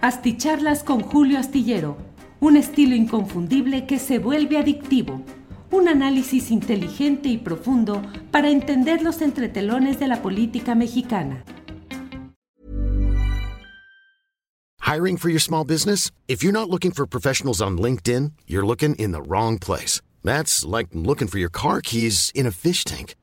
Asticharlas con Julio Astillero, un estilo inconfundible que se vuelve adictivo. Un análisis inteligente y profundo para entender los entretelones de la política mexicana. Hiring for your small business? If you're not looking for professionals on LinkedIn, you're looking in the wrong place. That's like looking for your car keys in a fish tank.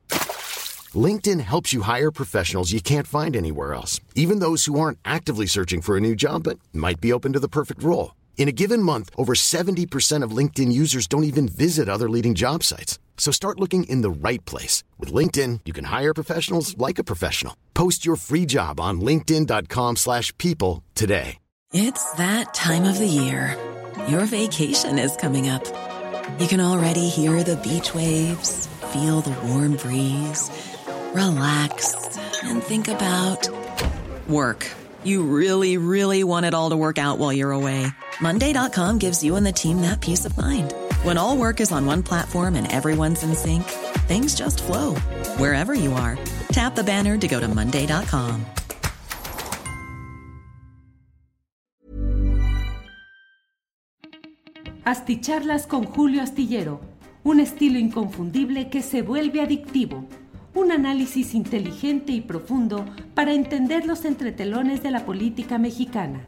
LinkedIn helps you hire professionals you can't find anywhere else, even those who aren't actively searching for a new job but might be open to the perfect role. In a given month, over 70% of LinkedIn users don't even visit other leading job sites. So start looking in the right place. With LinkedIn, you can hire professionals like a professional. Post your free job on linkedin.com slash people today. It's that time of the year. Your vacation is coming up. You can already hear the beach waves, feel the warm breeze, relax, and think about work. You really, really want it all to work out while you're away. Monday.com gives you and the team that peace of mind. When all work is on one platform and everyone's in sync, things just flow wherever you are. Tap the banner to go to Monday.com. Asticharlas con Julio Astillero, un estilo inconfundible que se vuelve adictivo. Un análisis inteligente y profundo para entender los entretelones de la política mexicana.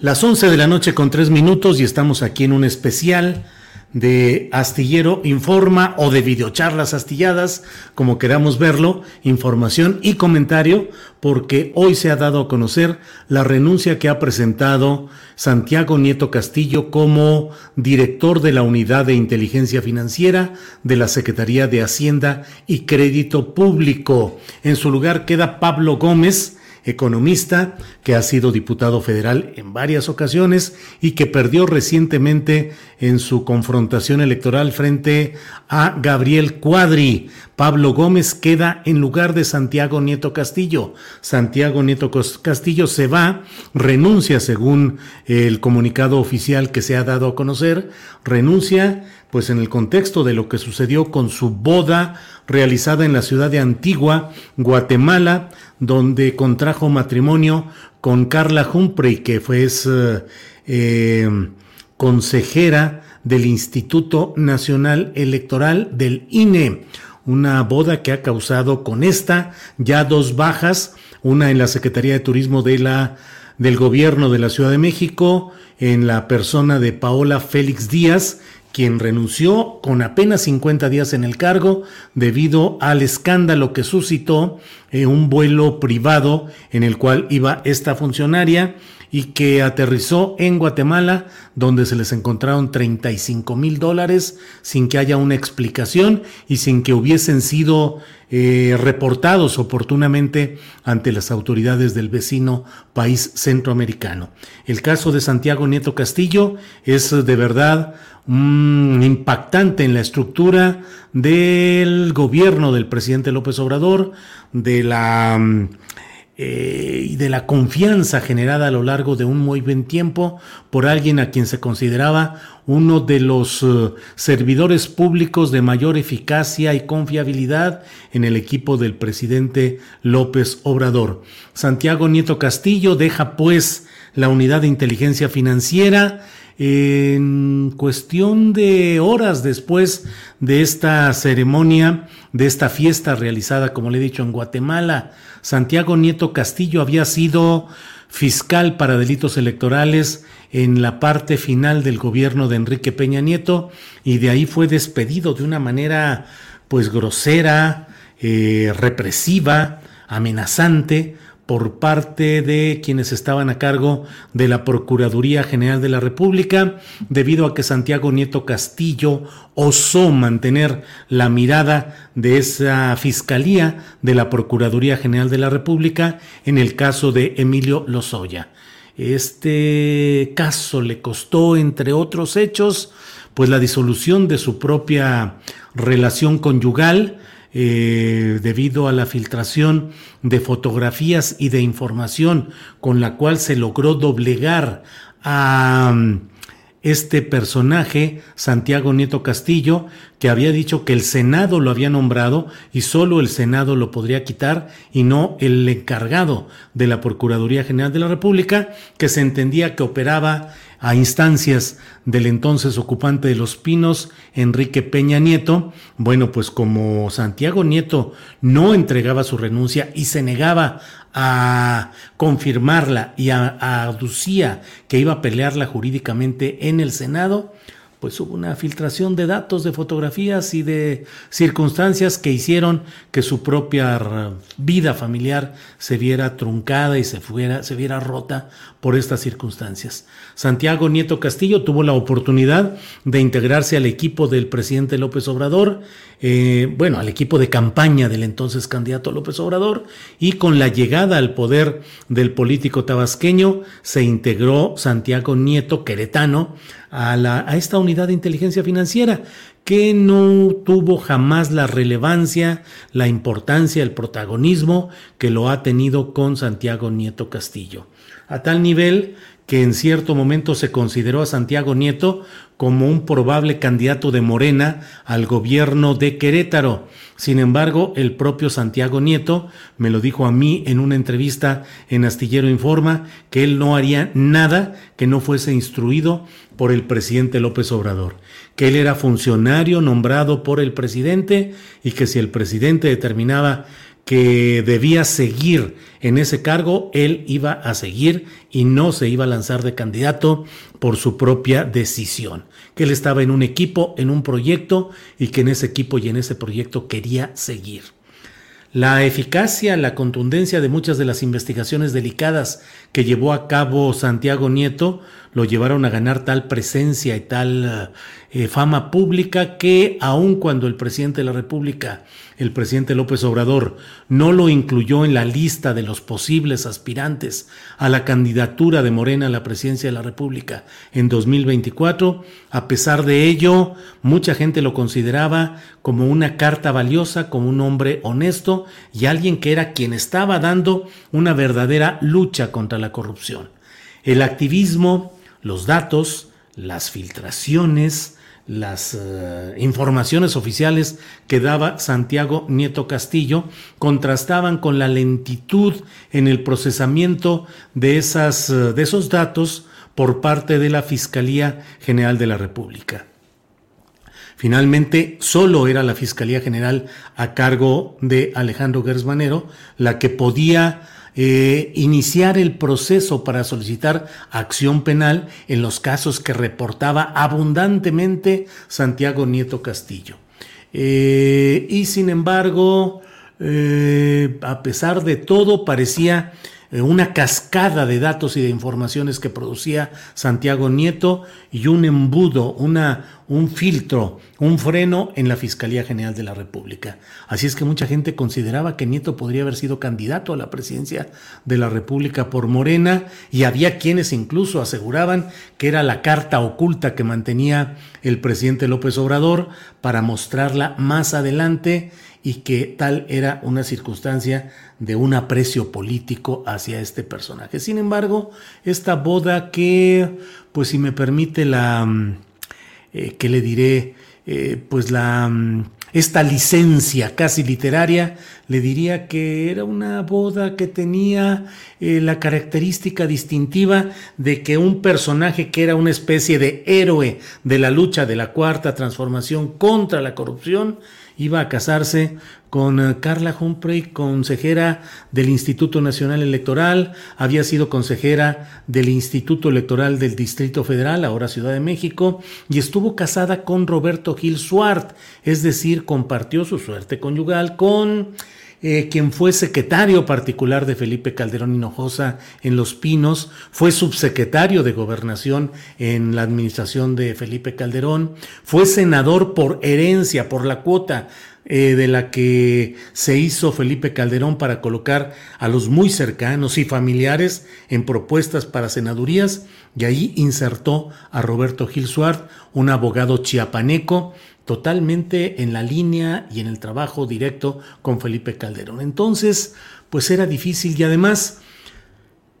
Las 11 de la noche con 3 minutos y estamos aquí en un especial de Astillero Informa o de videocharlas astilladas, como queramos verlo, información y comentario, porque hoy se ha dado a conocer la renuncia que ha presentado Santiago Nieto Castillo como director de la Unidad de Inteligencia Financiera de la Secretaría de Hacienda y Crédito Público. En su lugar queda Pablo Gómez, economista que ha sido diputado federal en varias ocasiones y que perdió recientemente en su confrontación electoral frente a Gabriel Cuadri. Pablo Gómez queda en lugar de Santiago Nieto Castillo. Santiago Nieto Castillo se va, renuncia según el comunicado oficial que se ha dado a conocer, renuncia pues en el contexto de lo que sucedió con su boda realizada en la ciudad de Antigua, Guatemala, donde contrajo matrimonio con Carla Humphrey, que fue eh, eh, consejera del Instituto Nacional Electoral del INE. Una boda que ha causado con esta ya dos bajas, una en la Secretaría de Turismo de la, del Gobierno de la Ciudad de México, en la persona de Paola Félix Díaz, quien renunció con apenas 50 días en el cargo debido al escándalo que suscitó eh, un vuelo privado en el cual iba esta funcionaria y que aterrizó en Guatemala, donde se les encontraron 35 mil dólares sin que haya una explicación y sin que hubiesen sido eh, reportados oportunamente ante las autoridades del vecino país centroamericano. El caso de Santiago Nieto Castillo es de verdad impactante en la estructura del gobierno del presidente López Obrador, de la mm, eh, y de la confianza generada a lo largo de un muy buen tiempo por alguien a quien se consideraba uno de los eh, servidores públicos de mayor eficacia y confiabilidad en el equipo del presidente López Obrador. Santiago Nieto Castillo deja pues la unidad de inteligencia financiera en cuestión de horas después de esta ceremonia, de esta fiesta realizada, como le he dicho, en Guatemala, Santiago Nieto Castillo había sido fiscal para delitos electorales en la parte final del gobierno de Enrique Peña Nieto y de ahí fue despedido de una manera pues grosera, eh, represiva, amenazante por parte de quienes estaban a cargo de la Procuraduría General de la República, debido a que Santiago Nieto Castillo osó mantener la mirada de esa Fiscalía de la Procuraduría General de la República en el caso de Emilio Lozoya. Este caso le costó, entre otros hechos, pues la disolución de su propia relación conyugal, eh, debido a la filtración de fotografías y de información con la cual se logró doblegar a este personaje, Santiago Nieto Castillo, que había dicho que el Senado lo había nombrado y solo el Senado lo podría quitar y no el encargado de la Procuraduría General de la República, que se entendía que operaba a instancias del entonces ocupante de Los Pinos, Enrique Peña Nieto. Bueno, pues como Santiago Nieto no entregaba su renuncia y se negaba a confirmarla y aducía que iba a pelearla jurídicamente en el Senado, pues hubo una filtración de datos, de fotografías y de circunstancias que hicieron que su propia vida familiar se viera truncada y se, fuera, se viera rota por estas circunstancias. Santiago Nieto Castillo tuvo la oportunidad de integrarse al equipo del presidente López Obrador, eh, bueno, al equipo de campaña del entonces candidato López Obrador, y con la llegada al poder del político tabasqueño se integró Santiago Nieto Queretano a, la, a esta unidad de inteligencia financiera que no tuvo jamás la relevancia, la importancia, el protagonismo que lo ha tenido con Santiago Nieto Castillo. A tal nivel que en cierto momento se consideró a Santiago Nieto como un probable candidato de Morena al gobierno de Querétaro. Sin embargo, el propio Santiago Nieto me lo dijo a mí en una entrevista en Astillero Informa que él no haría nada que no fuese instruido por el presidente López Obrador, que él era funcionario nombrado por el presidente y que si el presidente determinaba que debía seguir en ese cargo, él iba a seguir y no se iba a lanzar de candidato por su propia decisión, que él estaba en un equipo, en un proyecto y que en ese equipo y en ese proyecto quería seguir. La eficacia, la contundencia de muchas de las investigaciones delicadas que llevó a cabo Santiago Nieto lo llevaron a ganar tal presencia y tal eh, fama pública que aun cuando el presidente de la República el presidente López Obrador no lo incluyó en la lista de los posibles aspirantes a la candidatura de Morena a la presidencia de la República en 2024. A pesar de ello, mucha gente lo consideraba como una carta valiosa, como un hombre honesto y alguien que era quien estaba dando una verdadera lucha contra la corrupción. El activismo, los datos, las filtraciones, las eh, informaciones oficiales que daba Santiago Nieto Castillo contrastaban con la lentitud en el procesamiento de, esas, eh, de esos datos por parte de la Fiscalía General de la República. Finalmente, solo era la Fiscalía General a cargo de Alejandro Gersmanero la que podía eh, iniciar el proceso para solicitar acción penal en los casos que reportaba abundantemente Santiago Nieto Castillo. Eh, y sin embargo, eh, a pesar de todo, parecía una cascada de datos y de informaciones que producía Santiago Nieto y un embudo, una, un filtro, un freno en la Fiscalía General de la República. Así es que mucha gente consideraba que Nieto podría haber sido candidato a la presidencia de la República por Morena y había quienes incluso aseguraban que era la carta oculta que mantenía el presidente López Obrador para mostrarla más adelante y que tal era una circunstancia de un aprecio político hacia este personaje. Sin embargo, esta boda que, pues si me permite la, mm, eh, que le diré, eh, pues la, mm, esta licencia casi literaria, le diría que era una boda que tenía eh, la característica distintiva de que un personaje que era una especie de héroe de la lucha de la cuarta transformación contra la corrupción, iba a casarse con eh, Carla Humphrey, consejera del Instituto Nacional Electoral, había sido consejera del Instituto Electoral del Distrito Federal, ahora Ciudad de México, y estuvo casada con Roberto Gil Suart, es decir, compartió su suerte conyugal con eh, quien fue secretario particular de Felipe Calderón Hinojosa en Los Pinos, fue subsecretario de Gobernación en la administración de Felipe Calderón, fue senador por herencia, por la cuota eh, de la que se hizo Felipe Calderón para colocar a los muy cercanos y familiares en propuestas para senadurías, y ahí insertó a Roberto Gil Suart, un abogado chiapaneco, totalmente en la línea y en el trabajo directo con Felipe Calderón. Entonces, pues era difícil y además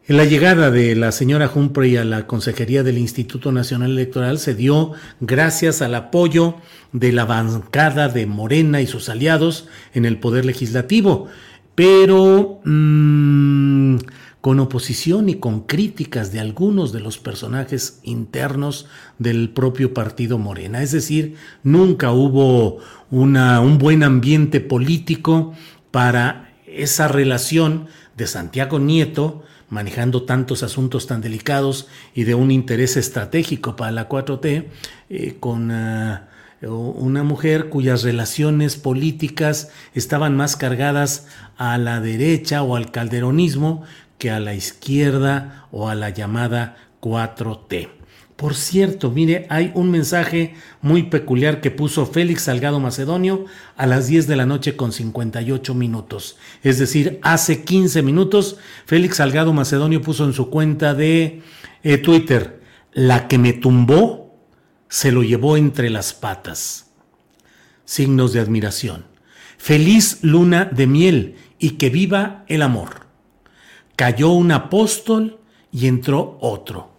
La llegada de la señora Humphrey a la Consejería del Instituto Nacional Electoral se dio gracias al apoyo de la bancada de Morena y sus aliados en el Poder Legislativo, pero mmm, con oposición y con críticas de algunos de los personajes internos del propio partido Morena. Es decir, nunca hubo un buen ambiente político para esa relación de Santiago Nieto, manejando tantos asuntos tan delicados y de un interés estratégico para la 4T, eh, con uh, una mujer cuyas relaciones políticas estaban más cargadas a la derecha o al calderonismo que a la izquierda o a la llamada 4T. Por cierto, mire, hay un mensaje muy peculiar que puso Félix Salgado Macedonio a las 10 de la noche con 58 minutos. Es decir, hace 15 minutos, Félix Salgado Macedonio puso en su cuenta de eh, Twitter, la que me tumbó se lo llevó entre las patas. Signos de admiración. Feliz luna de miel y que viva el amor. Cayó un apóstol y entró otro.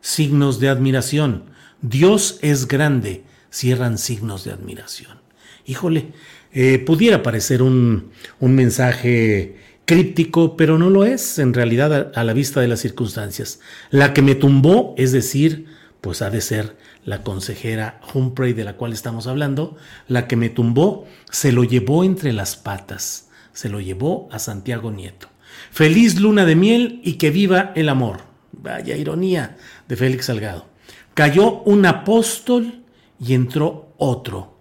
Signos de admiración. Dios es grande. Cierran signos de admiración. Híjole, eh, pudiera parecer un, un, mensaje críptico, pero no lo es en realidad a, a la vista de las circunstancias. La que me tumbó, es decir, pues ha de ser la consejera Humphrey de la cual estamos hablando, la que me tumbó, se lo llevó entre las patas, se lo llevó a Santiago Nieto. Feliz luna de miel y que viva el amor. Vaya ironía de Félix Salgado. Cayó un apóstol y entró otro.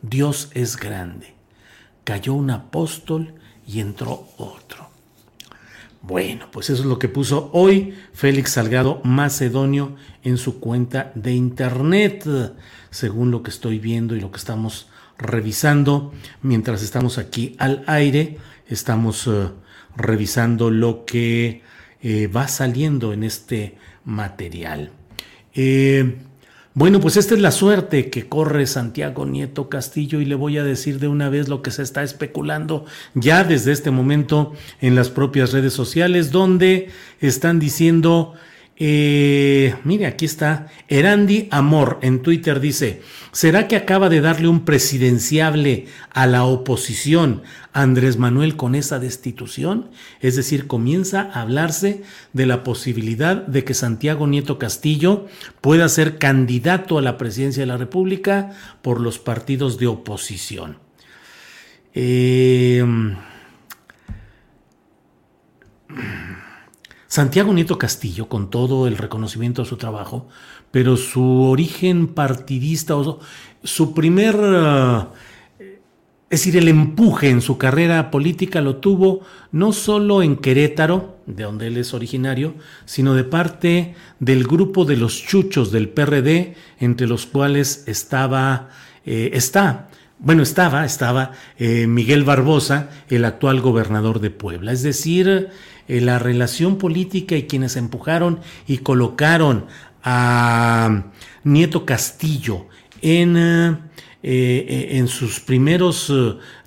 Dios es grande. Cayó un apóstol y entró otro. Bueno, pues eso es lo que puso hoy Félix Salgado Macedonio en su cuenta de internet, según lo que estoy viendo y lo que estamos revisando mientras estamos aquí al aire. Estamos uh, revisando lo que eh, va saliendo en este material. Eh, bueno, pues esta es la suerte que corre Santiago Nieto Castillo y le voy a decir de una vez lo que se está especulando ya desde este momento en las propias redes sociales, donde están diciendo eh, mire, aquí está. Erandi Amor en Twitter dice: ¿Será que acaba de darle un presidenciable a la oposición Andrés Manuel con esa destitución? Es decir, comienza a hablarse de la posibilidad de que Santiago Nieto Castillo pueda ser candidato a la presidencia de la República por los partidos de oposición. Eh. Santiago Nieto Castillo, con todo el reconocimiento a su trabajo, pero su origen partidista, su primer, uh, es decir, el empuje en su carrera política lo tuvo no solo en Querétaro, de donde él es originario, sino de parte del grupo de los chuchos del PRD, entre los cuales estaba, eh, está, bueno, estaba, estaba eh, Miguel Barbosa, el actual gobernador de Puebla. Es decir, eh, la relación política y quienes empujaron y colocaron a Nieto Castillo en, eh, eh, en sus primeros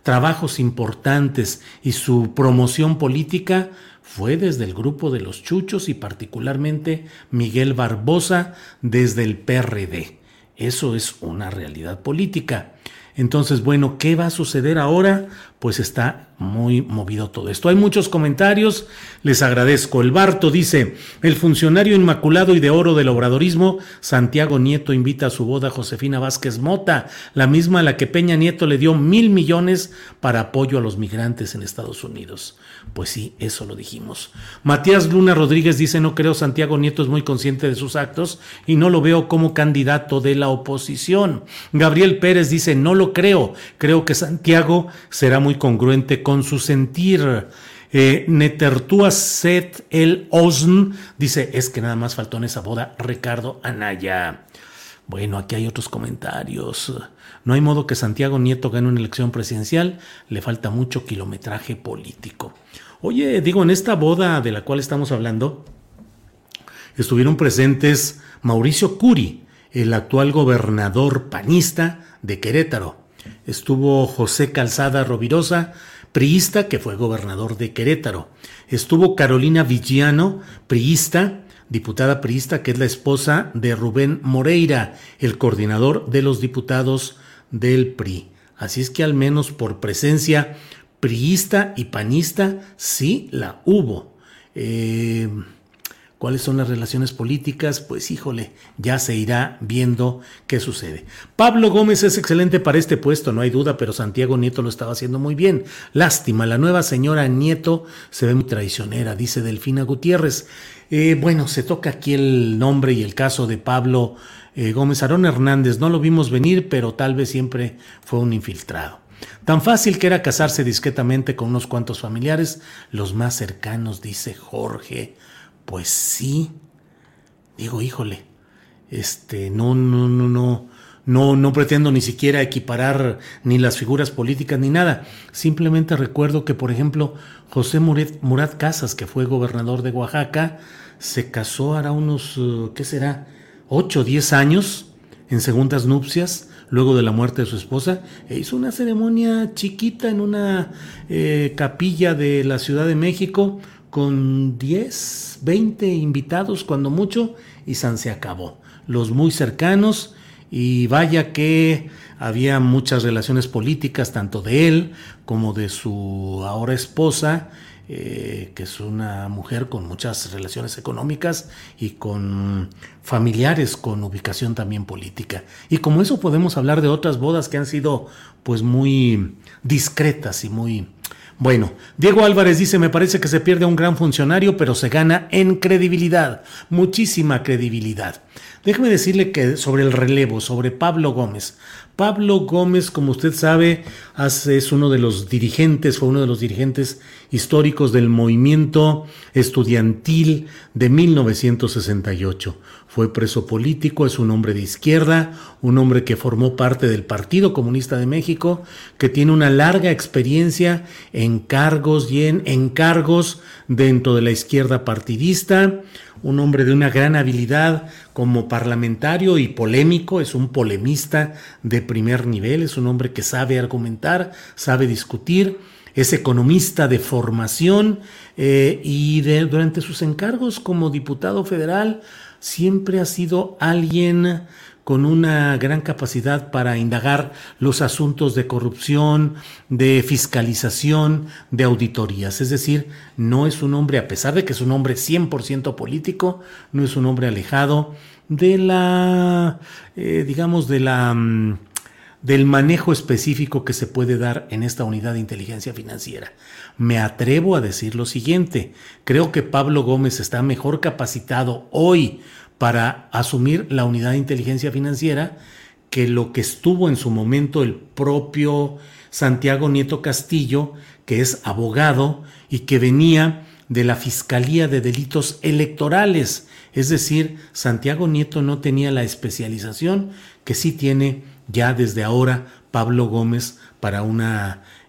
trabajos importantes y su promoción política fue desde el grupo de los Chuchos y particularmente Miguel Barbosa desde el PRD. Eso es una realidad política. Entonces, bueno, ¿qué va a suceder ahora? Pues está muy movido todo esto. Hay muchos comentarios, les agradezco. El Barto dice, el funcionario inmaculado y de oro del obradorismo, Santiago Nieto invita a su boda a Josefina Vázquez Mota, la misma a la que Peña Nieto le dio mil millones para apoyo a los migrantes en Estados Unidos. Pues sí, eso lo dijimos. Matías Luna Rodríguez dice, no creo Santiago Nieto es muy consciente de sus actos y no lo veo como candidato de la oposición. Gabriel Pérez dice, no lo creo, creo que Santiago será muy congruente con su sentir. Eh, Netertúa Set el Osn dice, es que nada más faltó en esa boda Ricardo Anaya. Bueno, aquí hay otros comentarios. No hay modo que Santiago Nieto gane una elección presidencial, le falta mucho kilometraje político. Oye, digo, en esta boda de la cual estamos hablando, estuvieron presentes Mauricio Curi, el actual gobernador panista de Querétaro. Estuvo José Calzada Rovirosa, priista que fue gobernador de Querétaro. Estuvo Carolina Villano, priista, diputada priista, que es la esposa de Rubén Moreira, el coordinador de los diputados del PRI. Así es que al menos por presencia priista y panista sí la hubo. Eh, ¿Cuáles son las relaciones políticas? Pues híjole, ya se irá viendo qué sucede. Pablo Gómez es excelente para este puesto, no hay duda, pero Santiago Nieto lo estaba haciendo muy bien. Lástima, la nueva señora Nieto se ve muy traicionera, dice Delfina Gutiérrez. Eh, bueno, se toca aquí el nombre y el caso de Pablo eh, Gómez Arón Hernández. No lo vimos venir, pero tal vez siempre fue un infiltrado. Tan fácil que era casarse discretamente con unos cuantos familiares, los más cercanos, dice Jorge. Pues sí. Digo, híjole, este, no, no, no, no, no, no pretendo ni siquiera equiparar ni las figuras políticas ni nada. Simplemente recuerdo que, por ejemplo, José Murat, Casas, que fue gobernador de Oaxaca, se casó hará unos, uh, ¿qué será? 8 o 10 años en segundas nupcias, luego de la muerte de su esposa, e hizo una ceremonia chiquita en una eh, capilla de la Ciudad de México con 10, 20 invitados cuando mucho y San se acabó. Los muy cercanos y vaya que había muchas relaciones políticas tanto de él como de su ahora esposa eh, que es una mujer con muchas relaciones económicas y con familiares con ubicación también política. Y como eso podemos hablar de otras bodas que han sido pues muy discretas y muy bueno, Diego Álvarez dice, me parece que se pierde un gran funcionario, pero se gana en credibilidad, muchísima credibilidad. Déjeme decirle que sobre el relevo, sobre Pablo Gómez. Pablo Gómez, como usted sabe, es uno de los dirigentes, fue uno de los dirigentes históricos del movimiento estudiantil de 1968. Fue preso político, es un hombre de izquierda, un hombre que formó parte del Partido Comunista de México, que tiene una larga experiencia en cargos y en encargos dentro de la izquierda partidista, un hombre de una gran habilidad como parlamentario y polémico, es un polemista de primer nivel, es un hombre que sabe argumentar, sabe discutir, es economista de formación eh, y durante sus encargos como diputado federal siempre ha sido alguien con una gran capacidad para indagar los asuntos de corrupción, de fiscalización, de auditorías. Es decir, no es un hombre, a pesar de que es un hombre 100% político, no es un hombre alejado de la, eh, digamos, de la... Mm, del manejo específico que se puede dar en esta unidad de inteligencia financiera. Me atrevo a decir lo siguiente, creo que Pablo Gómez está mejor capacitado hoy para asumir la unidad de inteligencia financiera que lo que estuvo en su momento el propio Santiago Nieto Castillo, que es abogado y que venía de la Fiscalía de Delitos Electorales. Es decir, Santiago Nieto no tenía la especialización que sí tiene ya desde ahora Pablo Gómez para un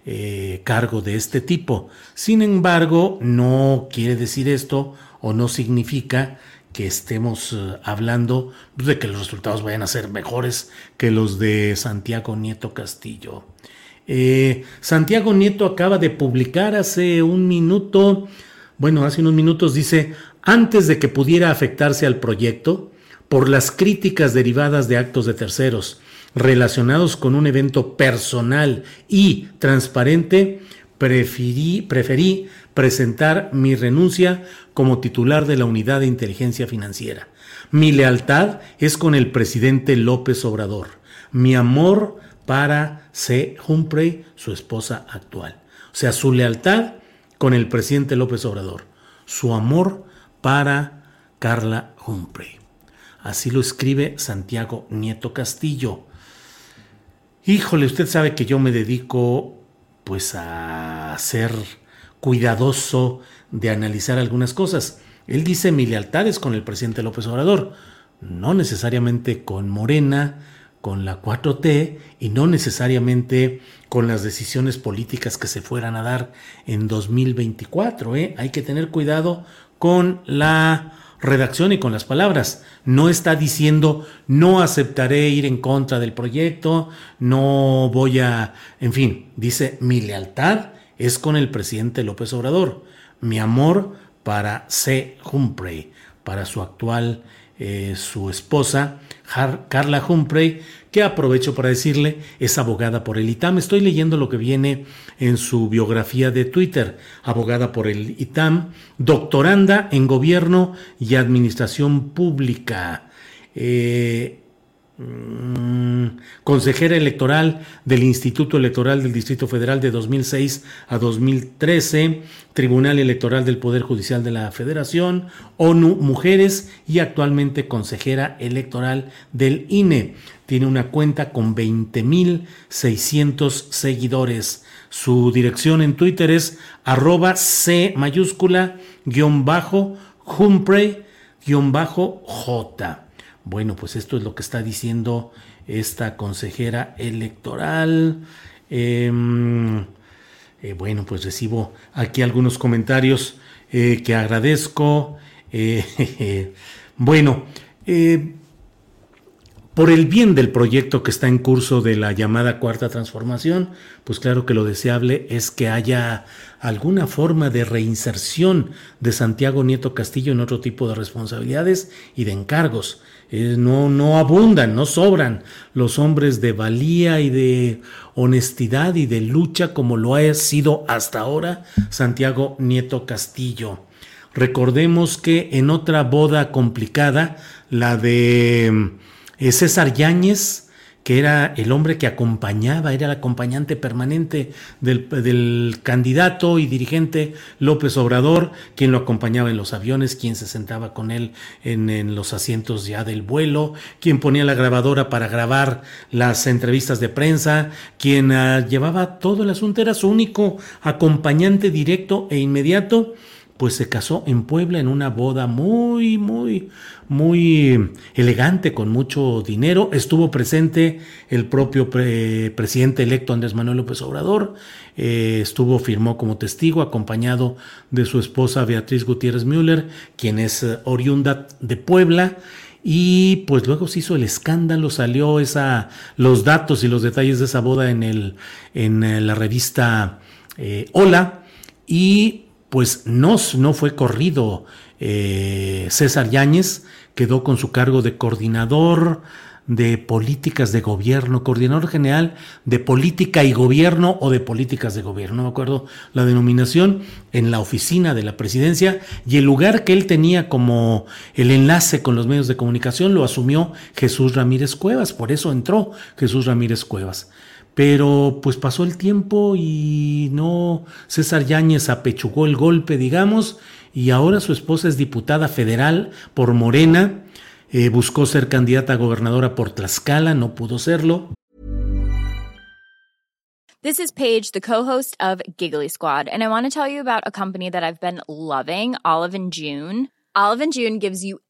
eh, cargo de este tipo. Sin embargo, no quiere decir esto o no significa que estemos eh, hablando de que los resultados vayan a ser mejores que los de Santiago Nieto Castillo. Eh, Santiago Nieto acaba de publicar hace un minuto, bueno, hace unos minutos dice, antes de que pudiera afectarse al proyecto, por las críticas derivadas de actos de terceros relacionados con un evento personal y transparente, preferí, presentar mi renuncia como titular de la Unidad de Inteligencia Financiera. Mi lealtad es con el presidente López Obrador. Mi amor para C. Humphrey, su esposa actual. O sea, su lealtad con el presidente López Obrador. Su amor para Carla Humphrey. Así lo escribe Santiago Nieto Castillo. Híjole, usted sabe que yo me dedico pues a ser cuidadoso de analizar algunas cosas. Él dice mi lealtad es con el presidente López Obrador, no necesariamente con Morena, con la 4T y no necesariamente con las decisiones políticas que se fueran a dar en 2024. ¿eh? Hay que tener cuidado con la redacción y con las palabras. No está diciendo no aceptaré ir en contra del proyecto, no voy a, en fin, dice mi lealtad es con el presidente López Obrador. Mi amor para C. Humphrey, para su actual, eh, su esposa, Carla Humphrey, que aprovecho para decirle, es abogada por el ITAM. Estoy leyendo lo que viene en su biografía de Twitter. Abogada por el ITAM, doctoranda en gobierno y administración pública. Eh, Mm, consejera electoral del Instituto Electoral del Distrito Federal de 2006 a 2013, Tribunal Electoral del Poder Judicial de la Federación, ONU Mujeres y actualmente consejera electoral del INE. Tiene una cuenta con 20.600 seguidores. Su dirección en Twitter es arroba C mayúscula guion bajo Humphrey guion bajo J. Bueno, pues esto es lo que está diciendo esta consejera electoral. Em, eh, bueno, pues recibo aquí algunos comentarios eh, que agradezco. Eh, bueno, por el bien del proyecto que está en curso de la llamada cuarta transformación, pues claro que lo deseable es que haya alguna forma de reinserción de Santiago Nieto Castillo en otro tipo de responsabilidades y de encargos. no, no abundan, no sobran los hombres de valía y de honestidad y de lucha como lo ha sido hasta ahora Santiago Nieto Castillo. Recordemos que en otra boda complicada, la de César Yáñez, que era el hombre que acompañaba, era el acompañante permanente del, candidato y dirigente López Obrador, quien lo acompañaba en los aviones, quien se sentaba con él en, los asientos ya del vuelo, quien ponía la grabadora para grabar las entrevistas de prensa, quien ah, llevaba todo el asunto, era su único acompañante directo e inmediato pues se casó en Puebla en una boda muy, muy, muy elegante, con mucho dinero. Estuvo presente el propio presidente electo Andrés Manuel López Obrador. Eh, estuvo, firmó como testigo, acompañado de su esposa Beatriz Gutiérrez Müller, quien es eh, oriunda de Puebla. Y pues luego se hizo el escándalo, salió esa, los datos y los detalles de esa boda en, el, en eh, la revista Hola. Y pues no, no fue corrido eh, César Yáñez, quedó con su cargo de coordinador de políticas de gobierno, coordinador general de política y gobierno o de políticas de gobierno, no me acuerdo la denominación, en la oficina de la presidencia y el lugar que él tenía como el enlace con los medios de comunicación lo asumió Jesús Ramírez Cuevas, por eso entró Jesús Ramírez Cuevas. Pero pues pasó el tiempo y no, César Yáñez apechugó el golpe, digamos, y ahora su esposa es diputada federal por Morena, eh, buscó ser candidata a gobernadora por Tlaxcala, no pudo serlo. This is Paige, the co-host of Giggly Squad, and I want to tell you about a company that I've been loving, Olive and June. Olive and June gives you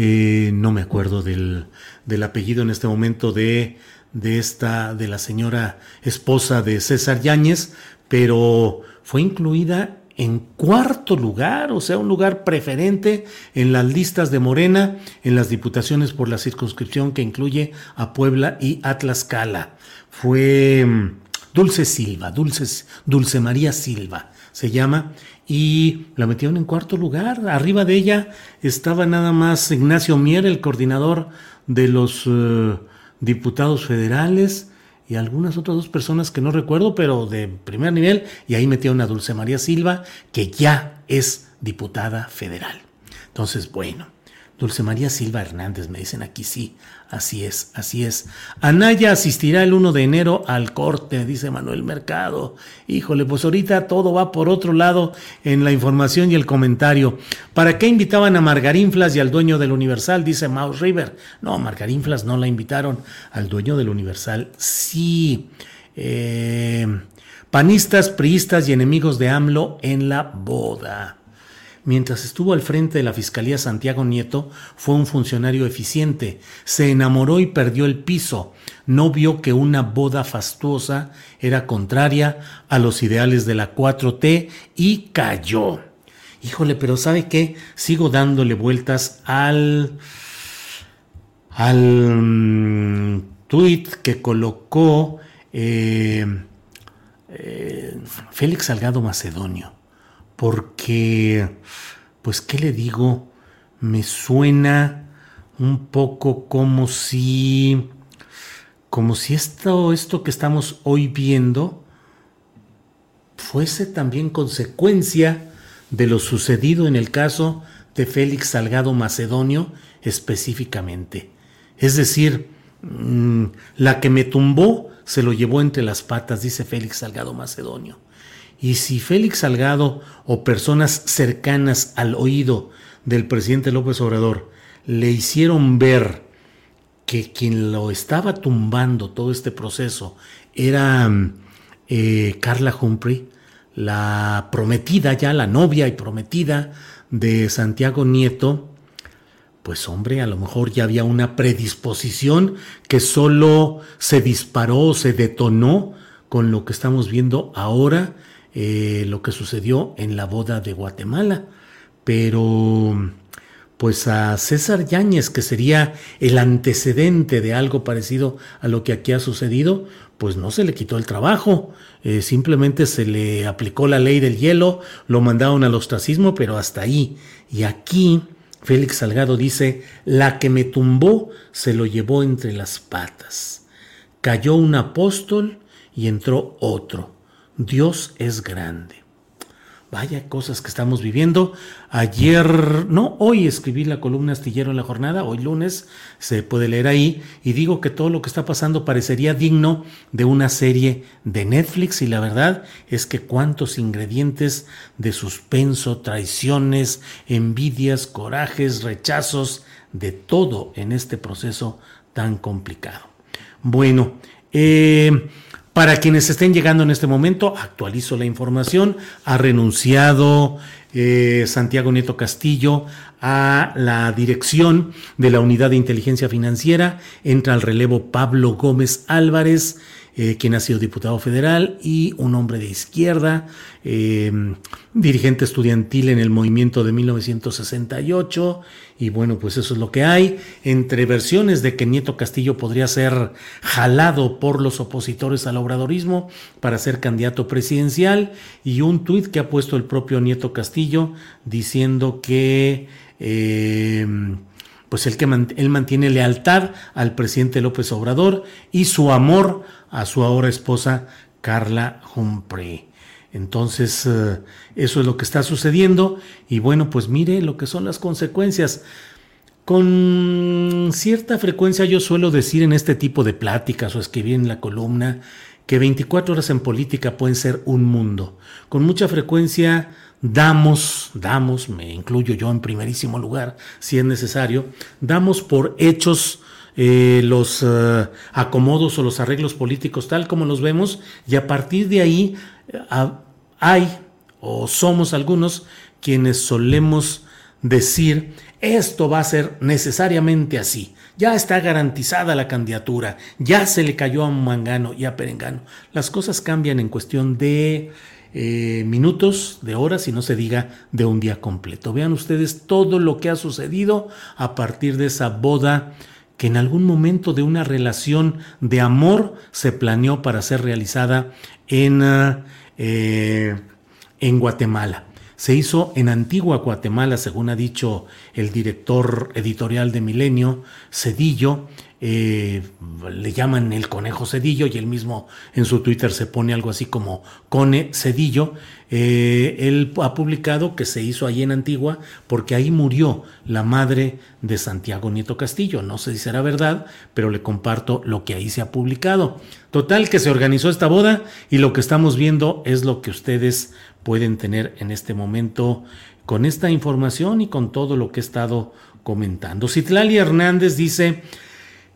Eh, no me acuerdo del, apellido en este momento de, de, esta, de la señora esposa de César Yáñez, pero fue incluida en cuarto lugar, o sea, un lugar preferente en las listas de Morena, en las diputaciones por la circunscripción que incluye a Puebla y a Tlaxcala. Fue Dulce Silva, Dulce, Dulce María Silva se llama, y la metieron en cuarto lugar. Arriba de ella estaba nada más Ignacio Mier, el coordinador de los eh, diputados federales, y algunas otras dos personas que no recuerdo, pero de primer nivel, y ahí metieron a Dulce María Silva, que ya es diputada federal. Entonces, bueno, Dulce María Silva Hernández, me dicen aquí sí, así es, así es. Anaya asistirá el 1 de enero al corte, dice Manuel Mercado. Híjole, pues ahorita todo va por otro lado en la información y el comentario. ¿Para qué invitaban a Margarinflas y al dueño del Universal? Dice Maus River. No, Margarinflas no la invitaron, al dueño del Universal sí. Eh, panistas, priistas y enemigos de AMLO en la boda. Mientras estuvo al frente de la Fiscalía Santiago Nieto, fue un funcionario eficiente, se enamoró y perdió el piso, no vio que una boda fastuosa era contraria a los ideales de la 4T y cayó. Híjole, pero ¿sabe qué? Sigo dándole vueltas al al mm, tweet que colocó eh, eh, Félix Salgado Macedonio porque, pues, ¿qué le digo? Me suena un poco como si, como si esto, esto que estamos hoy viendo fuese también consecuencia de lo sucedido en el caso de Félix Salgado Macedonio específicamente. Es decir, mm, la que me tumbó se lo llevó entre las patas, dice Félix Salgado Macedonio. Y si Félix Salgado o personas cercanas al oído del presidente López Obrador le hicieron ver que quien lo estaba tumbando todo este proceso era eh, Carla Humphrey, la prometida ya, la novia y prometida de Santiago Nieto, pues hombre, a lo mejor ya había una predisposición que solo se disparó, se detonó con lo que estamos viendo ahora eh, lo que sucedió en la boda de Guatemala. Pero pues a César Yáñez, que sería el antecedente de algo parecido a lo que aquí ha sucedido, pues no se le quitó el trabajo, eh, simplemente se le aplicó la ley del hielo, lo mandaron al ostracismo, pero hasta ahí. Y aquí Félix Salgado dice, la que me tumbó se lo llevó entre las patas. Cayó un apóstol y entró otro. Dios es grande. Vaya cosas que estamos viviendo. Ayer, no, hoy escribí la columna astillero en la jornada, hoy lunes, se puede leer ahí, y digo que todo lo que está pasando parecería digno de una serie de Netflix, y la verdad es que cuántos ingredientes de suspenso, traiciones, envidias, corajes, rechazos, de todo en este proceso tan complicado. Bueno, eh para quienes estén llegando en este momento, actualizo la información. Ha renunciado eh, Santiago Nieto Castillo a la dirección de la Unidad de Inteligencia Financiera. Entra al relevo Pablo Gómez Álvarez. Eh, quien ha sido diputado federal y un hombre de izquierda, eh, dirigente estudiantil en el movimiento de 1968. Y bueno, pues eso es lo que hay. Entre versiones de que Nieto Castillo podría ser jalado por los opositores al obradorismo para ser candidato presidencial y un tuit que ha puesto el propio Nieto Castillo diciendo que... Eh, pues el que él mantiene lealtad al presidente López Obrador y su amor a su ahora esposa Carla Humphrey. Entonces, eh, eso es lo que está sucediendo y bueno, pues mire lo que son las consecuencias. Con cierta frecuencia yo suelo decir en este tipo de pláticas o escribir en la columna que 24 horas en política pueden ser un mundo. Con mucha frecuencia damos, damos, me incluyo yo en primerísimo lugar, si es necesario, damos por hechos eh, los eh, acomodos o los arreglos políticos tal como los vemos y a partir de ahí eh, hay o somos algunos quienes solemos decir esto va a ser necesariamente así. Ya está garantizada la candidatura, ya se le cayó a Mangano y a Perengano. Las cosas cambian en cuestión de minutos, de horas y no se diga de un día completo. Vean ustedes todo lo que ha sucedido a partir de esa boda que en algún momento de una relación de amor se planeó para ser realizada en, eh, en Guatemala. Se hizo en Antigua Guatemala, según ha dicho el director editorial de Milenio, Cedillo, eh, le llaman el conejo Cedillo y él mismo en su Twitter se pone algo así como Cone Cedillo. Eh, él ha publicado que se hizo allí en Antigua porque ahí murió la madre de Santiago Nieto Castillo. No sé si será verdad, pero le comparto lo que ahí se ha publicado. Total que se organizó esta boda y lo que estamos viendo es lo que ustedes pueden tener en este momento con esta información y con todo lo que he estado comentando. Citlali Hernández dice,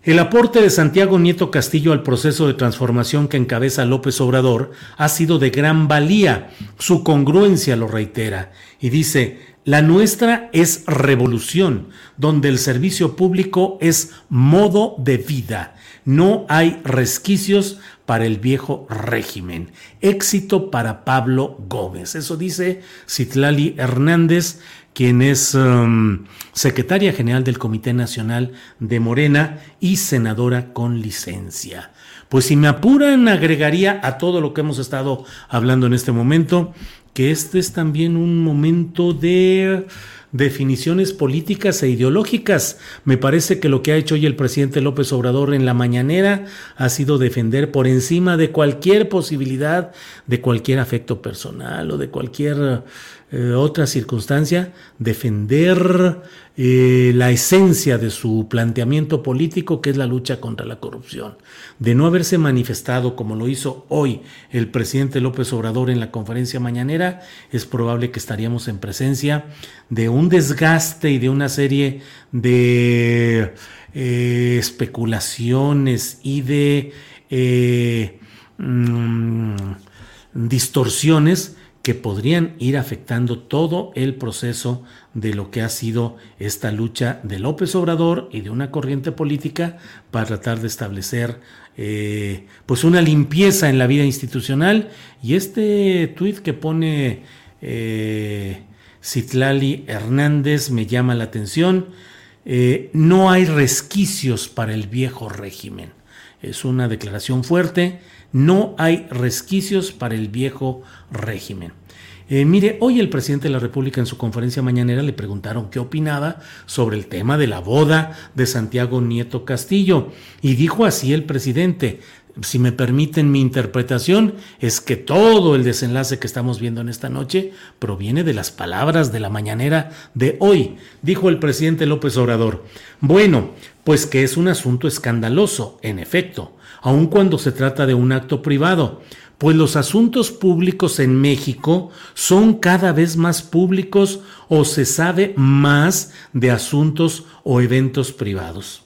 el aporte de Santiago Nieto Castillo al proceso de transformación que encabeza López Obrador ha sido de gran valía. Su congruencia lo reitera y dice, la nuestra es revolución, donde el servicio público es modo de vida. No hay resquicios para el viejo régimen. Éxito para Pablo Gómez. Eso dice Citlali Hernández quien es um, secretaria general del Comité Nacional de Morena y senadora con licencia. Pues si me apuran, agregaría a todo lo que hemos estado hablando en este momento, que este es también un momento de definiciones políticas e ideológicas. Me parece que lo que ha hecho hoy el presidente López Obrador en la mañanera ha sido defender por encima de cualquier posibilidad, de cualquier afecto personal o de cualquier eh, otra circunstancia, defender eh, la esencia de su planteamiento político, que es la lucha contra la corrupción. De no haberse manifestado como lo hizo hoy el presidente López Obrador en la conferencia mañanera, es probable que estaríamos en presencia de un desgaste y de una serie de eh, especulaciones y de mm, distorsiones que podrían ir afectando todo el proceso de lo que ha sido esta lucha de López Obrador y de una corriente política para tratar de establecer eh, pues una limpieza en la vida institucional. Y este tuit que pone eh, Citlali Hernández me llama la atención. Eh, no hay resquicios para el viejo régimen. Es una declaración fuerte no hay resquicios para el viejo régimen. Eh, mire, hoy el presidente de la República en su conferencia mañanera le preguntaron qué opinaba sobre el tema de la boda de Santiago Nieto Castillo y dijo así el presidente, si me permiten mi interpretación, es que todo el desenlace que estamos viendo en esta noche proviene de las palabras de la mañanera de hoy, dijo el presidente López Obrador. Bueno, pues que es un asunto escandaloso, en efecto aun cuando se trata de un acto privado, pues los asuntos públicos en México son cada vez más públicos o se sabe más de asuntos o eventos privados.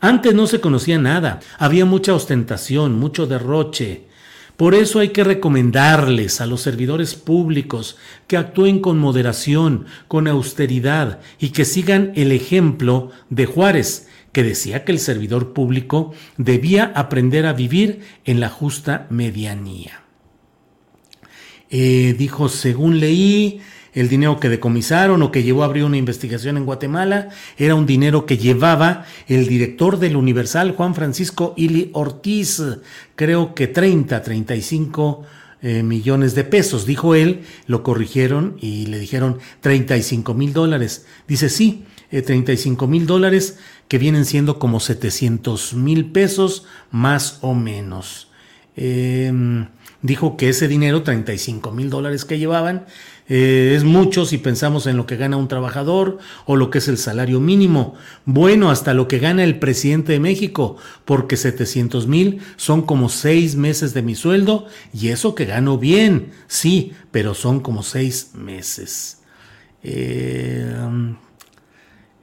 Antes no se conocía nada, había mucha ostentación, mucho derroche. Por eso hay que recomendarles a los servidores públicos que actúen con moderación, con austeridad y que sigan el ejemplo de Juárez, que decía que el servidor público debía aprender a vivir en la justa medianía. Eh, dijo, según leí, el dinero que decomisaron o que llevó a abrir una investigación en Guatemala era un dinero que llevaba el director del Universal, Juan Francisco Ili Ortiz, creo que 30, 35 eh, millones de pesos, dijo él, lo corrigieron y le dijeron 35 mil dólares. Dice, sí, 35 eh, mil dólares que vienen siendo como 700 mil pesos más o menos. Em, dijo que ese dinero, 35 mil dólares que llevaban, eh, es mucho si pensamos en lo que gana un trabajador o lo que es el salario mínimo. Bueno, hasta lo que gana el presidente de México, porque 700 mil son como seis meses de mi sueldo y eso que gano bien, sí, pero son como seis meses. Eh,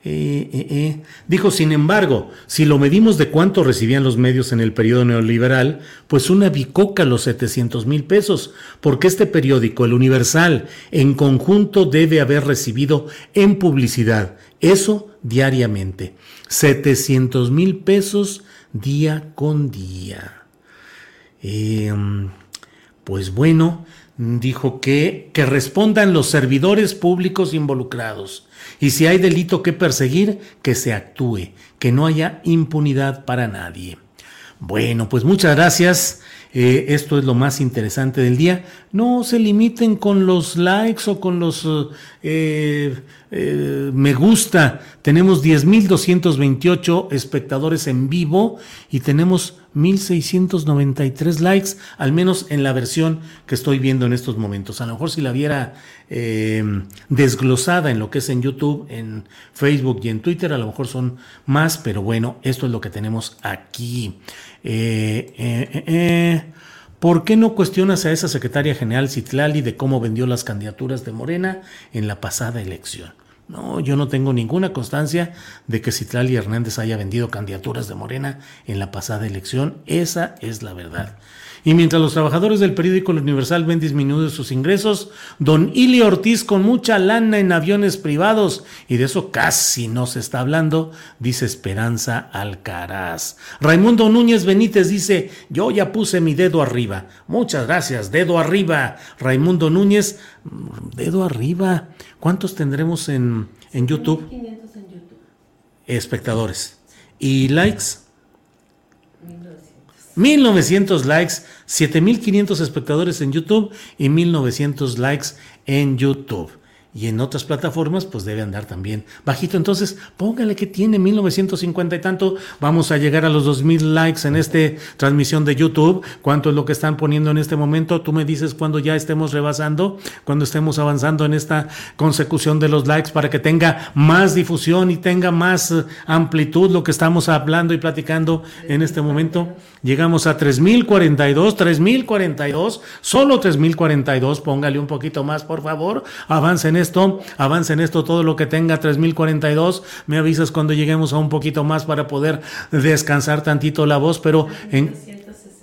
eh, eh, eh. Dijo, sin embargo, si lo medimos de cuánto recibían los medios en el periodo neoliberal, pues una bicoca los 700 mil pesos, porque este periódico, el Universal, en conjunto debe haber recibido en publicidad, eso diariamente, 700 mil pesos día con día. Pues bueno, dijo que, que respondan los servidores públicos involucrados Y si hay delito que perseguir, que se actúe, que no haya impunidad para nadie. Bueno, pues muchas gracias. Eh, esto es lo más interesante del día. No se limiten con los likes o con los eh, eh, me gusta. Tenemos 10.228 espectadores en vivo y tenemos 1.693 likes, al menos en la versión que estoy viendo en estos momentos. A lo mejor si la viera desglosada en lo que es en YouTube, en Facebook y en Twitter, a lo mejor son más, pero bueno, esto es lo que tenemos aquí. Eh, eh, eh, ¿Por qué no cuestionas a esa secretaria general Citlali de cómo vendió las candidaturas de Morena en la pasada elección? No, yo no tengo ninguna constancia de que Citlali Hernández haya vendido candidaturas de Morena en la pasada elección. Esa es la verdad. Y mientras los trabajadores del periódico Universal ven disminuidos sus ingresos, don Ili Ortiz con mucha lana en aviones privados, y de eso casi no se está hablando, dice Esperanza Alcaraz. Raimundo Núñez Benítez dice, yo ya puse mi dedo arriba. Muchas gracias, dedo arriba. Raimundo Núñez, dedo arriba. ¿Cuántos tendremos en, en YouTube? 500 en YouTube. Espectadores. ¿Y likes? 1900 likes, 7500 espectadores en YouTube y 1900 likes en YouTube y en otras plataformas pues debe andar también bajito. Entonces póngale que tiene 1950 y tanto. Vamos a llegar a los 2000 likes en esta transmisión de YouTube. ¿Cuánto es lo que están poniendo en este momento? Tú me dices cuando ya estemos rebasando, cuando estemos avanzando en esta consecución de los likes para que tenga más difusión y tenga más eh, amplitud lo que estamos hablando y platicando en este momento. Llegamos a 3042, 3042, solo 3042. Póngale un poquito más, por favor. Avancen esto, avance en esto todo lo que tenga 3042. Me avisas cuando lleguemos a un poquito más para poder descansar tantito la voz, pero en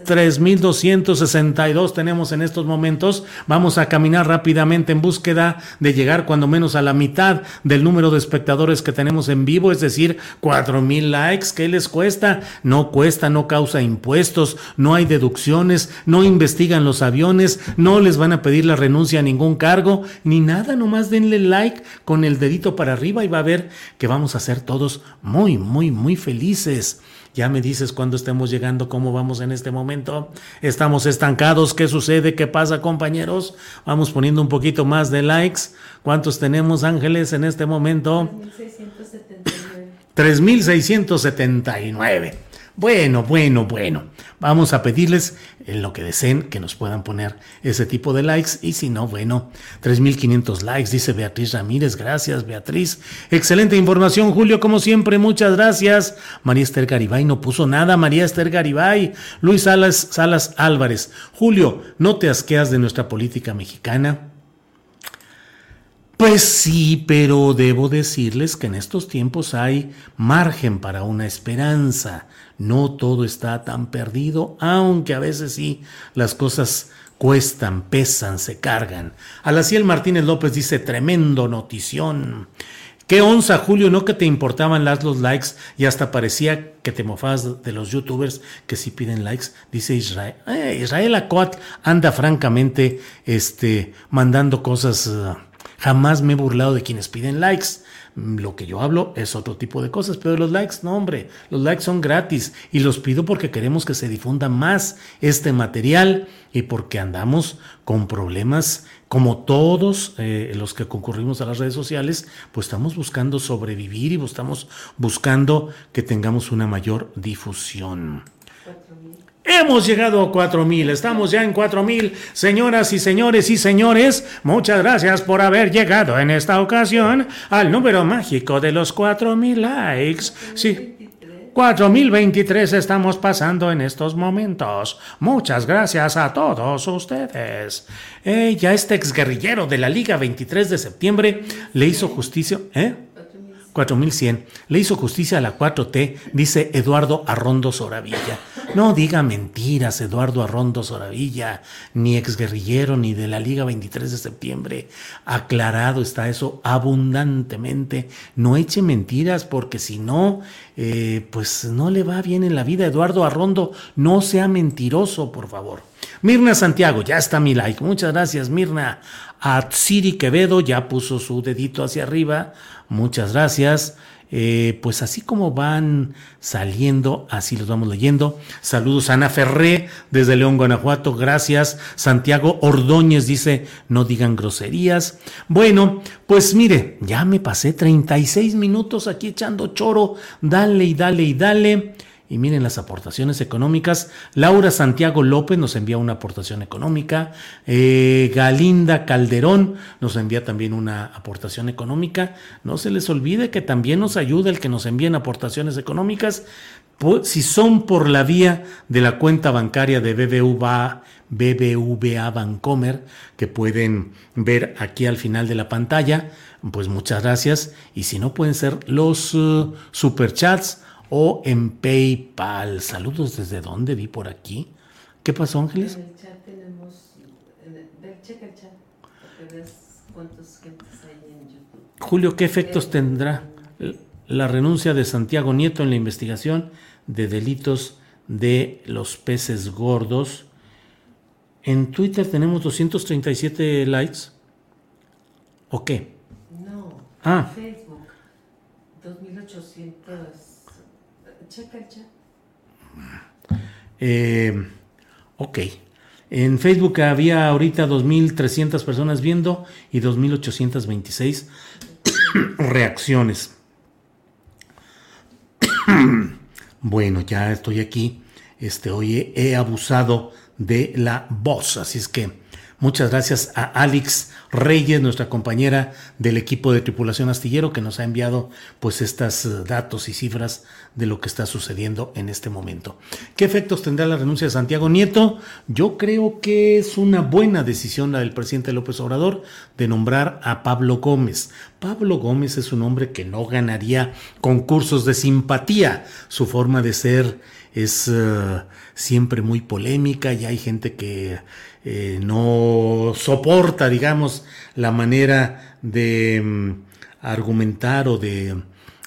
3.262 tenemos en estos momentos. Vamos a caminar rápidamente en búsqueda de llegar cuando menos a la mitad del número de espectadores que tenemos en vivo, es decir, 4.000 likes. ¿Qué les cuesta? No cuesta, no causa impuestos, no hay deducciones, no investigan los aviones, no les van a pedir la renuncia a ningún cargo, ni nada, nomás denle like con el dedito para arriba y va a ver que vamos a ser todos muy, muy, muy felices. Ya me dices cuándo estemos llegando, cómo vamos en este momento. Estamos estancados. ¿Qué sucede? ¿Qué pasa, compañeros? Vamos poniendo un poquito más de likes. ¿Cuántos tenemos, Ángeles, en este momento? 3679. 3679. Bueno, bueno, bueno. Vamos a pedirles en lo que deseen que nos puedan poner ese tipo de likes y si no, bueno, 3.500 likes, dice Beatriz Ramírez. Gracias, Beatriz. Excelente información, Julio, como siempre, muchas gracias. María Esther Garibay no puso nada, María Esther Garibay. Luis Salas, Salas Álvarez. Julio, ¿no te asqueas de nuestra política mexicana? Pues sí, pero debo decirles que en estos tiempos hay margen para una esperanza. No todo está tan perdido, aunque a veces sí las cosas cuestan, pesan, se cargan. Alaciel Martínez López dice, tremendo notición. Qué onza, Julio, no que te importaban las los likes y hasta parecía que te mofabas de los youtubers que sí piden likes, dice Israel. Eh, Israel Acuat anda francamente este, mandando cosas. Uh, jamás me he burlado de quienes piden likes. Mm, lo que yo hablo es otro tipo de cosas, pero los likes, no hombre, los likes son gratis y los pido porque queremos que se difunda más este material y porque andamos con problemas como todos eh, los que concurrimos a las redes sociales, pues estamos buscando sobrevivir y estamos buscando que tengamos una mayor difusión. Hemos llegado a 4000, estamos ya en 4000. Señoras y señores y señores, muchas gracias por haber llegado en esta ocasión al número mágico de los 4000 likes. Sí. 4023 estamos pasando en estos momentos. Muchas gracias a todos ustedes. Eh, ya este exguerrillero de la Liga 23 de septiembre le hizo justicia. ¿Eh? 4100. Le hizo justicia a la 4T, dice Eduardo Arrondo Soravilla. No diga mentiras, Eduardo Arrondo Soravilla, ni exguerrillero, ni de la Liga 23 de septiembre. Aclarado está eso abundantemente. No eche mentiras, porque si no, eh, pues no le va bien en la vida. Eduardo Arrondo, no sea mentiroso, por favor. Mirna Santiago, ya está mi like. Muchas gracias, Mirna. A Siri Quevedo ya puso su dedito hacia arriba. Muchas gracias. Eh, pues así como van saliendo, así los vamos leyendo. Saludos a Ana Ferré desde León, Guanajuato, gracias. Santiago Ordóñez dice, no digan groserías. Bueno, pues mire, ya me pasé 36 minutos aquí echando choro, dale y dale y dale. Y miren las aportaciones económicas. Laura Santiago López nos envía una aportación económica. Eh, Galinda Calderón nos envía también una aportación económica. No se les olvide que también nos ayuda el que nos envíen aportaciones económicas. Si son por la vía de la cuenta bancaria de BBVA, BBVA Bancomer, que pueden ver aquí al final de la pantalla, pues muchas gracias. Y si no, pueden ser los uh, superchats o en PayPal. Saludos desde dónde vi por aquí. ¿Qué pasó, Ángeles? En el chat tenemos, checa el chat, para ves cuántos gentes hay en YouTube. Julio, ¿qué efectos tendrá la renuncia de Santiago Nieto en la investigación de delitos de los peces gordos? En Twitter tenemos 237 likes. ¿O qué? No. Ah. En Facebook, 2800 Eh, ok. En Facebook había ahorita 2.300 personas viendo y 2.826 reacciones. bueno, ya estoy aquí. Este, hoy he abusado de la voz, así es que Muchas gracias a Alex Reyes, nuestra compañera del equipo de tripulación astillero, que nos ha enviado pues estos eh, datos y cifras de lo que está sucediendo en este momento. ¿Qué efectos tendrá la renuncia de Santiago Nieto? Yo creo que es una buena decisión la del presidente López Obrador de nombrar a Pablo Gómez. Pablo Gómez es un hombre que no ganaría concursos de simpatía. Su forma de ser es uh, siempre muy polémica y hay gente que eh, no soporta, digamos, la manera de mm, argumentar o de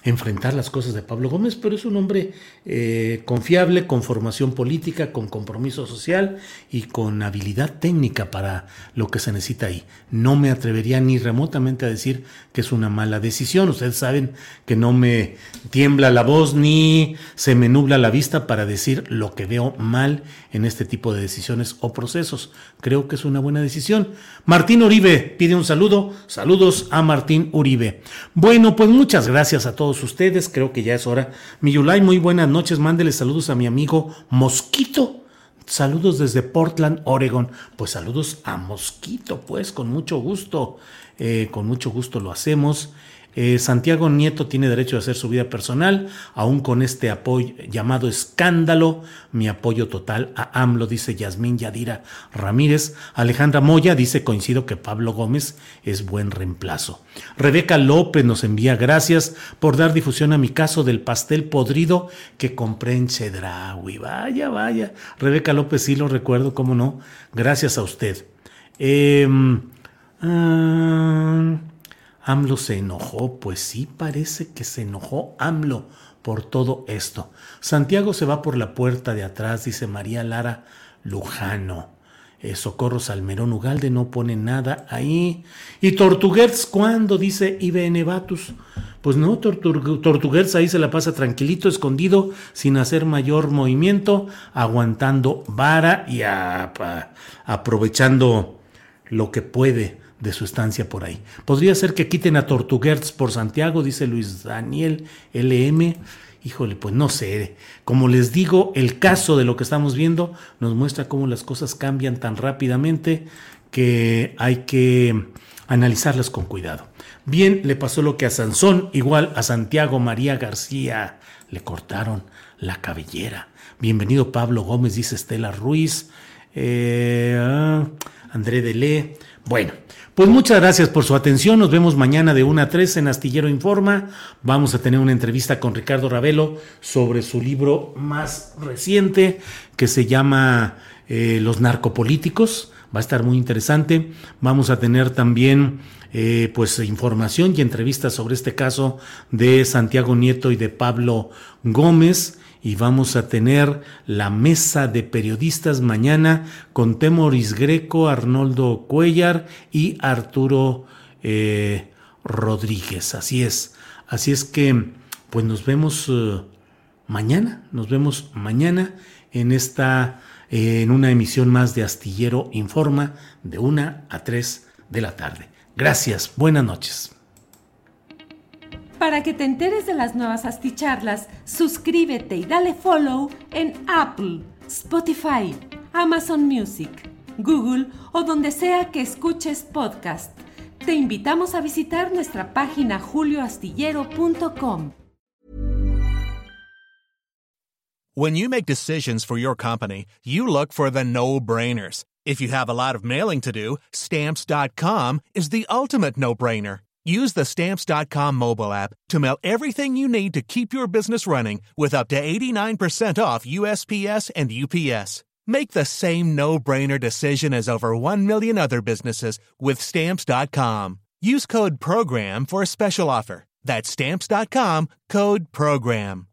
enfrentar las cosas de Pablo Gómez, pero es un hombre eh, confiable, con formación política, con compromiso social y con habilidad técnica para lo que se necesita ahí. No me atrevería ni remotamente a decir que es una mala decisión. Ustedes saben que no me tiembla la voz ni se me nubla la vista para decir lo que veo mal en este tipo de decisiones o procesos. Creo que es una buena decisión. Martín Uribe pide un saludo. Saludos a Martín Uribe. Bueno, pues muchas gracias a todos ustedes. Creo que ya es hora. Miyulay, muy buenas noches. Mándele saludos a mi amigo Mosquito. Saludos desde Portland, Oregon. Pues saludos a Mosquito, pues con mucho gusto. Eh, con mucho gusto lo hacemos. Eh, Santiago Nieto tiene derecho a hacer su vida personal, aún con este apoyo llamado escándalo. Mi apoyo total a AMLO, dice Yasmín Yadira Ramírez. Alejandra Moya dice, coincido que Pablo Gómez es buen reemplazo. Rebeca López nos envía gracias por dar difusión a mi caso del pastel podrido que compré en Chedraui. Vaya, vaya. Rebeca López, sí lo recuerdo, cómo no. Gracias a usted. Eh, AMLO se enojó, pues sí parece que se enojó AMLO por todo esto. Santiago se va por la puerta de atrás, dice María Lara Lujano. Eh, Socorro Salmerón Ugalde no pone nada ahí. ¿Y Tortuguers cuándo? Dice IBN Batus. Pues no, Tortuguers ahí se la pasa tranquilito, escondido, sin hacer mayor movimiento, aguantando vara y aprovechando lo que puede de su estancia por ahí. Podría ser que quiten a Tortuguerts por Santiago, dice Luis Daniel LM. Híjole, pues no sé. Como les digo, el caso de lo que estamos viendo nos muestra cómo las cosas cambian tan rápidamente que hay que analizarlas con cuidado. Bien, le pasó lo que a Sansón, igual a Santiago María García, le cortaron la cabellera. Bienvenido Pablo Gómez, dice Estela Ruiz. Eh, ah, André Delé. Bueno, pues muchas gracias por su atención. Nos vemos mañana de 1 a 3 en Astillero Informa. Vamos a tener una entrevista con Ricardo Ravelo sobre su libro más reciente que se llama eh, Los narcopolíticos. Va a estar muy interesante. Vamos a tener también eh, pues información y entrevistas sobre este caso de Santiago Nieto y de Pablo Gómez y vamos a tener la mesa de periodistas mañana con Temoris Greco, Arnoldo Cuellar y Arturo eh, Rodríguez. Así es. Así es que, pues nos vemos eh, mañana. Nos vemos mañana en esta, eh, en una emisión más de Astillero Informa de una a 3 de la tarde. Gracias. Buenas noches. Para que te enteres de las nuevas asticharlas, suscríbete y dale follow en Apple, Spotify, Amazon Music, Google o donde sea que escuches podcast. Te invitamos a visitar nuestra página julioastillero.com. When you make decisions for your company, you look for the no-brainers. If you have a lot of mailing to do, stamps.com is the ultimate no-brainer. Use the Stamps.com mobile app to mail everything you need to keep your business running with up to 89% off USPS and UPS. Make the same no brainer decision as over 1 million other businesses with Stamps.com. Use code PROGRAM for a special offer. That's Stamps.com code PROGRAM.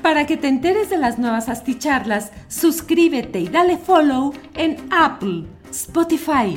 Para que te enteres de las nuevas asticharlas, suscríbete y dale follow en Apple, Spotify,